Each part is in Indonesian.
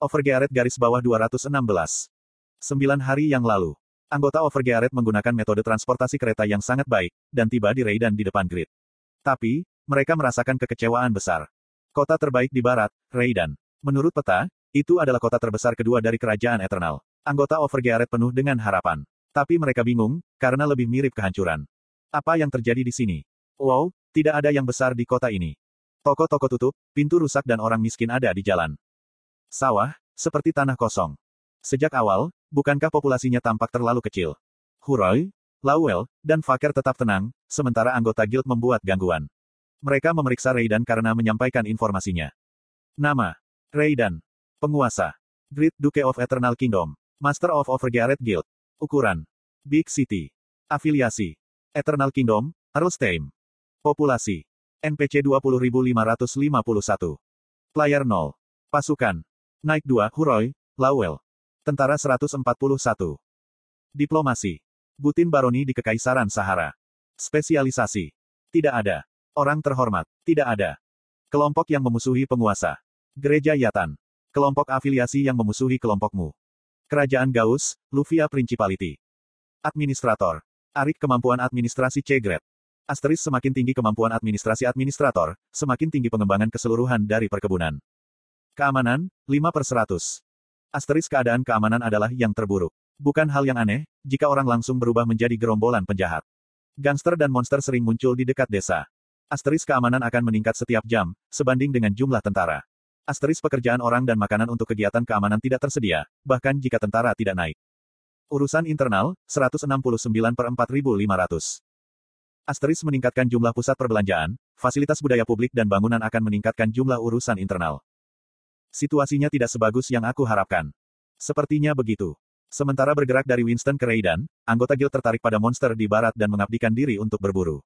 Overgearet garis bawah 216. Sembilan hari yang lalu. Anggota Overgearet menggunakan metode transportasi kereta yang sangat baik, dan tiba di Raidan di depan grid. Tapi, mereka merasakan kekecewaan besar. Kota terbaik di barat, Raidan. Menurut peta, itu adalah kota terbesar kedua dari kerajaan Eternal. Anggota Overgearet penuh dengan harapan. Tapi mereka bingung, karena lebih mirip kehancuran. Apa yang terjadi di sini? Wow, tidak ada yang besar di kota ini. Toko-toko tutup, pintu rusak dan orang miskin ada di jalan. Sawah, seperti tanah kosong. Sejak awal, bukankah populasinya tampak terlalu kecil? Huroy, Lawel, dan Faker tetap tenang, sementara anggota guild membuat gangguan. Mereka memeriksa Raidan karena menyampaikan informasinya. Nama. Raidan. Penguasa. Great Duke of Eternal Kingdom. Master of Overgearet Guild. Ukuran. Big City. Afiliasi. Eternal Kingdom, Erlstein. Populasi. NPC 20.551. Player 0. Pasukan. Naik 2, Huroy, Lawel. Tentara 141. Diplomasi. Butin Baroni di Kekaisaran Sahara. Spesialisasi. Tidak ada. Orang terhormat. Tidak ada. Kelompok yang memusuhi penguasa. Gereja Yatan. Kelompok afiliasi yang memusuhi kelompokmu. Kerajaan Gaus, Luvia Principality. Administrator. Arik kemampuan administrasi C-Grade. Asteris semakin tinggi kemampuan administrasi administrator, semakin tinggi pengembangan keseluruhan dari perkebunan. Keamanan, 5 per 100. Asteris keadaan keamanan adalah yang terburuk. Bukan hal yang aneh, jika orang langsung berubah menjadi gerombolan penjahat. Gangster dan monster sering muncul di dekat desa. Asteris keamanan akan meningkat setiap jam, sebanding dengan jumlah tentara. Asteris pekerjaan orang dan makanan untuk kegiatan keamanan tidak tersedia, bahkan jika tentara tidak naik. Urusan internal, 169 per 4500. Asteris meningkatkan jumlah pusat perbelanjaan, fasilitas budaya publik dan bangunan akan meningkatkan jumlah urusan internal. Situasinya tidak sebagus yang aku harapkan. Sepertinya begitu. Sementara bergerak dari Winston ke Raidan, anggota guild tertarik pada monster di barat dan mengabdikan diri untuk berburu.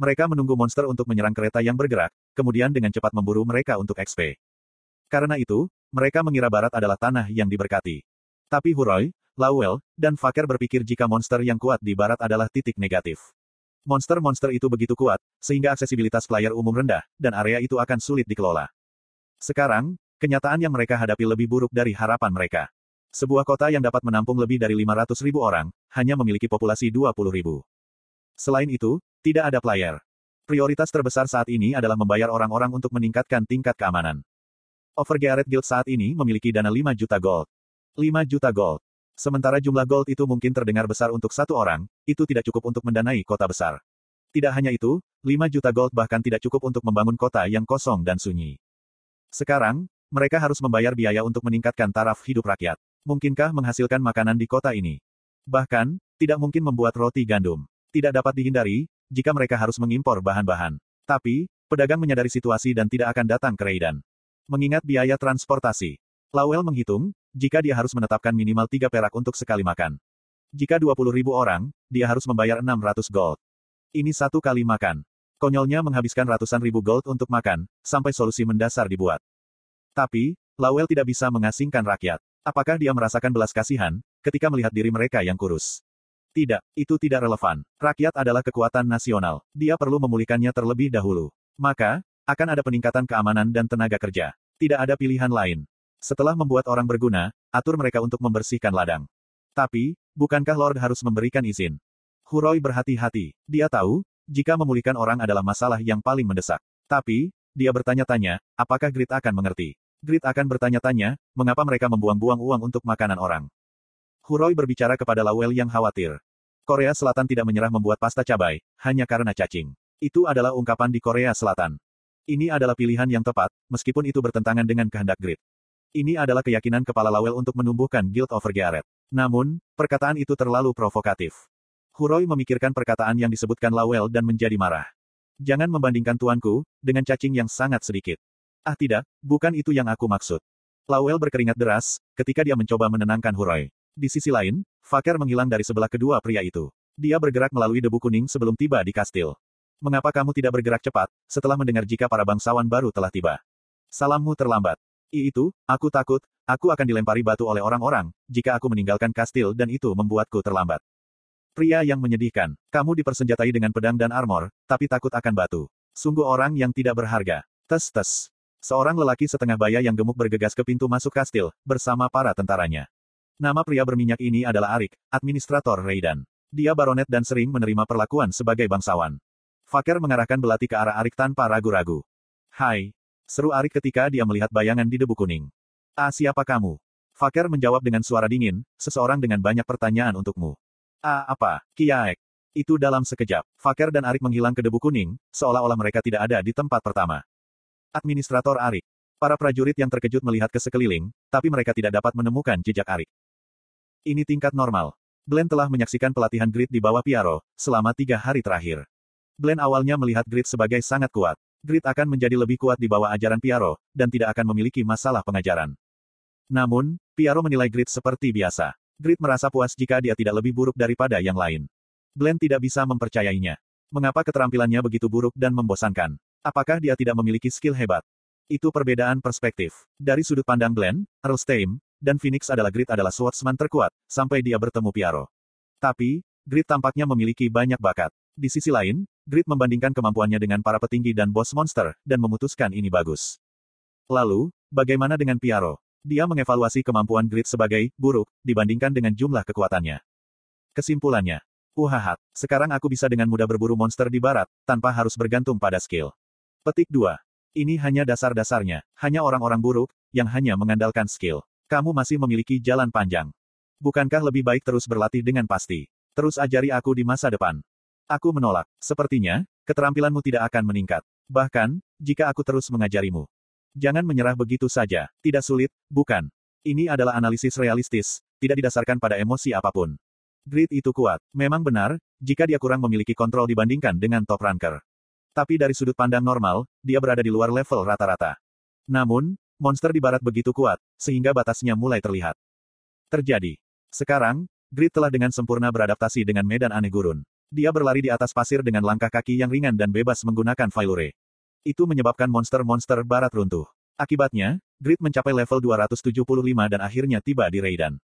Mereka menunggu monster untuk menyerang kereta yang bergerak, kemudian dengan cepat memburu mereka untuk XP. Karena itu, mereka mengira barat adalah tanah yang diberkati. Tapi Huroy, Lawel, dan Faker berpikir jika monster yang kuat di barat adalah titik negatif. Monster-monster itu begitu kuat, sehingga aksesibilitas player umum rendah, dan area itu akan sulit dikelola. Sekarang, kenyataan yang mereka hadapi lebih buruk dari harapan mereka. Sebuah kota yang dapat menampung lebih dari 500 ribu orang, hanya memiliki populasi 20 ribu. Selain itu, tidak ada player. Prioritas terbesar saat ini adalah membayar orang-orang untuk meningkatkan tingkat keamanan. Overgearet Guild saat ini memiliki dana 5 juta gold. 5 juta gold. Sementara jumlah gold itu mungkin terdengar besar untuk satu orang, itu tidak cukup untuk mendanai kota besar. Tidak hanya itu, 5 juta gold bahkan tidak cukup untuk membangun kota yang kosong dan sunyi. Sekarang, mereka harus membayar biaya untuk meningkatkan taraf hidup rakyat. Mungkinkah menghasilkan makanan di kota ini? Bahkan, tidak mungkin membuat roti gandum. Tidak dapat dihindari, jika mereka harus mengimpor bahan-bahan. Tapi, pedagang menyadari situasi dan tidak akan datang ke Raidan. Mengingat biaya transportasi. Lawel menghitung, jika dia harus menetapkan minimal tiga perak untuk sekali makan. Jika 20 ribu orang, dia harus membayar 600 gold. Ini satu kali makan. Konyolnya menghabiskan ratusan ribu gold untuk makan, sampai solusi mendasar dibuat. Tapi, Lawel tidak bisa mengasingkan rakyat. Apakah dia merasakan belas kasihan, ketika melihat diri mereka yang kurus? Tidak, itu tidak relevan. Rakyat adalah kekuatan nasional. Dia perlu memulihkannya terlebih dahulu. Maka, akan ada peningkatan keamanan dan tenaga kerja. Tidak ada pilihan lain. Setelah membuat orang berguna, atur mereka untuk membersihkan ladang. Tapi, bukankah Lord harus memberikan izin? Huroy berhati-hati. Dia tahu, jika memulihkan orang adalah masalah yang paling mendesak. Tapi, dia bertanya-tanya, apakah Grit akan mengerti? Grit akan bertanya-tanya, mengapa mereka membuang-buang uang untuk makanan orang. Huroy berbicara kepada Lawel yang khawatir. Korea Selatan tidak menyerah membuat pasta cabai, hanya karena cacing. Itu adalah ungkapan di Korea Selatan. Ini adalah pilihan yang tepat, meskipun itu bertentangan dengan kehendak Grit. Ini adalah keyakinan kepala Lawel untuk menumbuhkan Guild of Garret. Namun, perkataan itu terlalu provokatif. Huroy memikirkan perkataan yang disebutkan Lawel dan menjadi marah. Jangan membandingkan tuanku, dengan cacing yang sangat sedikit. Ah tidak, bukan itu yang aku maksud. Lawel berkeringat deras, ketika dia mencoba menenangkan Huroy. Di sisi lain, Faker menghilang dari sebelah kedua pria itu. Dia bergerak melalui debu kuning sebelum tiba di kastil. Mengapa kamu tidak bergerak cepat, setelah mendengar jika para bangsawan baru telah tiba? Salammu terlambat. I itu, aku takut, aku akan dilempari batu oleh orang-orang, jika aku meninggalkan kastil dan itu membuatku terlambat. Pria yang menyedihkan, kamu dipersenjatai dengan pedang dan armor, tapi takut akan batu. Sungguh orang yang tidak berharga. Tes tes. Seorang lelaki setengah baya yang gemuk bergegas ke pintu masuk kastil, bersama para tentaranya. Nama pria berminyak ini adalah Arik, administrator Raidan. Dia baronet dan sering menerima perlakuan sebagai bangsawan. Faker mengarahkan belati ke arah Arik tanpa ragu-ragu. Hai. Seru Arik ketika dia melihat bayangan di debu kuning. Ah siapa kamu? Faker menjawab dengan suara dingin, seseorang dengan banyak pertanyaan untukmu. Ah apa, Kiaek. Itu dalam sekejap, Faker dan Arik menghilang ke debu kuning, seolah-olah mereka tidak ada di tempat pertama. Administrator Arik. Para prajurit yang terkejut melihat ke sekeliling, tapi mereka tidak dapat menemukan jejak Arik. Ini tingkat normal. Glenn telah menyaksikan pelatihan Grit di bawah Piaro, selama tiga hari terakhir. Glenn awalnya melihat Grit sebagai sangat kuat. Grit akan menjadi lebih kuat di bawah ajaran Piaro, dan tidak akan memiliki masalah pengajaran. Namun, Piaro menilai Grit seperti biasa. Grit merasa puas jika dia tidak lebih buruk daripada yang lain. Glenn tidak bisa mempercayainya. Mengapa keterampilannya begitu buruk dan membosankan? Apakah dia tidak memiliki skill hebat? Itu perbedaan perspektif. Dari sudut pandang Glenn, Earl Stein, dan Phoenix adalah Grit adalah swordsman terkuat, sampai dia bertemu Piaro. Tapi, Grit tampaknya memiliki banyak bakat. Di sisi lain, Grit membandingkan kemampuannya dengan para petinggi dan bos monster, dan memutuskan ini bagus. Lalu, bagaimana dengan Piaro? Dia mengevaluasi kemampuan Grit sebagai buruk, dibandingkan dengan jumlah kekuatannya. Kesimpulannya, Uhahat, sekarang aku bisa dengan mudah berburu monster di barat, tanpa harus bergantung pada skill. Petik 2. Ini hanya dasar-dasarnya, hanya orang-orang buruk, yang hanya mengandalkan skill. Kamu masih memiliki jalan panjang. Bukankah lebih baik terus berlatih dengan pasti? Terus ajari aku di masa depan. Aku menolak. Sepertinya, keterampilanmu tidak akan meningkat. Bahkan, jika aku terus mengajarimu. Jangan menyerah begitu saja. Tidak sulit, bukan? Ini adalah analisis realistis, tidak didasarkan pada emosi apa pun. Grit itu kuat. Memang benar, jika dia kurang memiliki kontrol dibandingkan dengan top ranker. Tapi dari sudut pandang normal, dia berada di luar level rata-rata. Namun, Monster di barat begitu kuat, sehingga batasnya mulai terlihat. Terjadi. Sekarang, Grid telah dengan sempurna beradaptasi dengan medan aneh gurun. Dia berlari di atas pasir dengan langkah kaki yang ringan dan bebas menggunakan Failure. Itu menyebabkan monster-monster barat runtuh. Akibatnya, Grid mencapai level 275 dan akhirnya tiba di Raidan.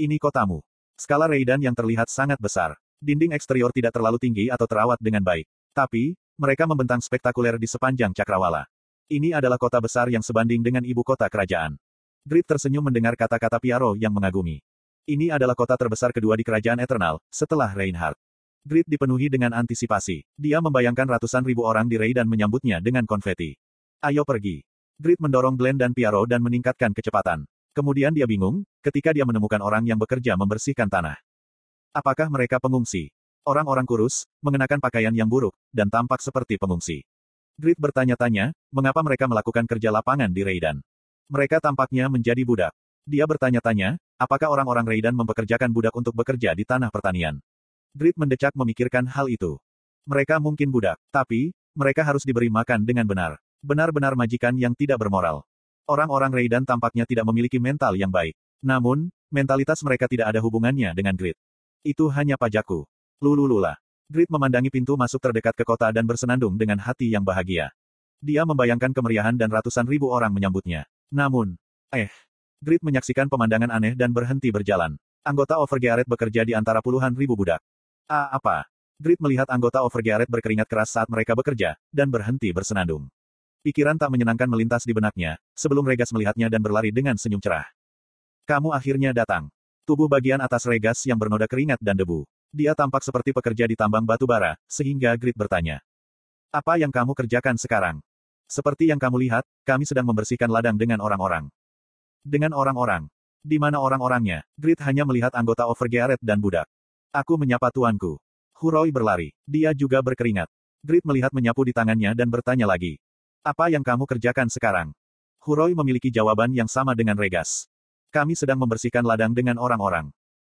Ini kotamu. Skala Raidan yang terlihat sangat besar. Dinding eksterior tidak terlalu tinggi atau terawat dengan baik. Tapi, mereka membentang spektakuler di sepanjang cakrawala. Ini adalah kota besar yang sebanding dengan ibu kota kerajaan. Grit tersenyum mendengar kata-kata Piaro yang mengagumi. Ini adalah kota terbesar kedua di kerajaan Eternal, setelah Reinhardt. Grit dipenuhi dengan antisipasi. Dia membayangkan ratusan ribu orang di Raidan menyambutnya dengan konfeti. Ayo pergi. Grit mendorong Glenn dan Piaro dan meningkatkan kecepatan. Kemudian dia bingung, ketika dia menemukan orang yang bekerja membersihkan tanah. Apakah mereka pengungsi? Orang-orang kurus, mengenakan pakaian yang buruk, dan tampak seperti pengungsi. Grit bertanya-tanya, mengapa mereka melakukan kerja lapangan di Raidan. Mereka tampaknya menjadi budak. Dia bertanya-tanya, apakah orang-orang Raidan mempekerjakan budak untuk bekerja di tanah pertanian. Grit mendecak memikirkan hal itu. Mereka mungkin budak, tapi, mereka harus diberi makan dengan benar. Benar-benar majikan yang tidak bermoral. Orang-orang Raidan tampaknya tidak memiliki mental yang baik. Namun, mentalitas mereka tidak ada hubungannya dengan Grit. Itu hanya pajakku. Lululula. Grit memandangi pintu masuk terdekat ke kota dan bersenandung dengan hati yang bahagia. Dia membayangkan kemeriahan dan ratusan ribu orang menyambutnya. Namun, eh, Grit menyaksikan pemandangan aneh dan berhenti berjalan. Anggota Overgearet bekerja di antara puluhan ribu budak. Ah, apa? Grit melihat anggota Overgearet berkeringat keras saat mereka bekerja, dan berhenti bersenandung. Pikiran tak menyenangkan melintas di benaknya, sebelum Regas melihatnya dan berlari dengan senyum cerah. Kamu akhirnya datang. Tubuh bagian atas Regas yang bernoda keringat dan debu. Dia tampak seperti pekerja di tambang batu bara, sehingga Grit bertanya. Apa yang kamu kerjakan sekarang? Seperti yang kamu lihat, kami sedang membersihkan ladang dengan orang-orang. Dengan orang-orang. Di mana orang-orangnya? Grit hanya melihat anggota Overgearet dan budak. Aku menyapa tuanku. Huroi berlari. Dia juga berkeringat. Grit melihat menyapu di tangannya dan bertanya lagi. Apa yang kamu kerjakan sekarang? Huroi memiliki jawaban yang sama dengan Regas. Kami sedang membersihkan ladang dengan orang-orang.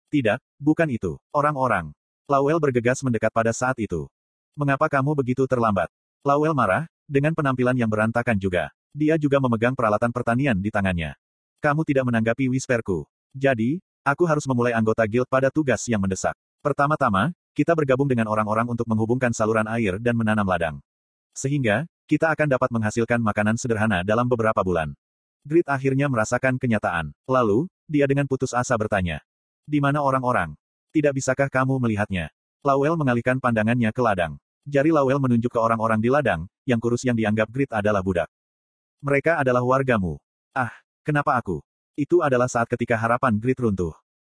Tidak, bukan itu. Orang-orang. Lawel bergegas mendekat pada saat itu. Mengapa kamu begitu terlambat? Lawel marah, dengan penampilan yang berantakan juga. Dia juga memegang peralatan pertanian di tangannya. Kamu tidak menanggapi whisperku. Jadi, aku harus memulai anggota guild pada tugas yang mendesak. Pertama-tama, kita bergabung dengan orang-orang untuk menghubungkan saluran air dan menanam ladang. Sehingga, kita akan dapat menghasilkan makanan sederhana dalam beberapa bulan. Grit akhirnya merasakan kenyataan. Lalu, dia dengan putus asa bertanya. Di mana orang-orang? Tidak bisakah kamu melihatnya? Lawel mengalihkan pandangannya ke ladang. Jari Lawel menunjuk ke orang-orang di ladang, yang kurus yang dianggap Grit adalah budak. Mereka adalah wargamu. Ah, kenapa aku? Itu adalah saat ketika harapan Grid runtuh.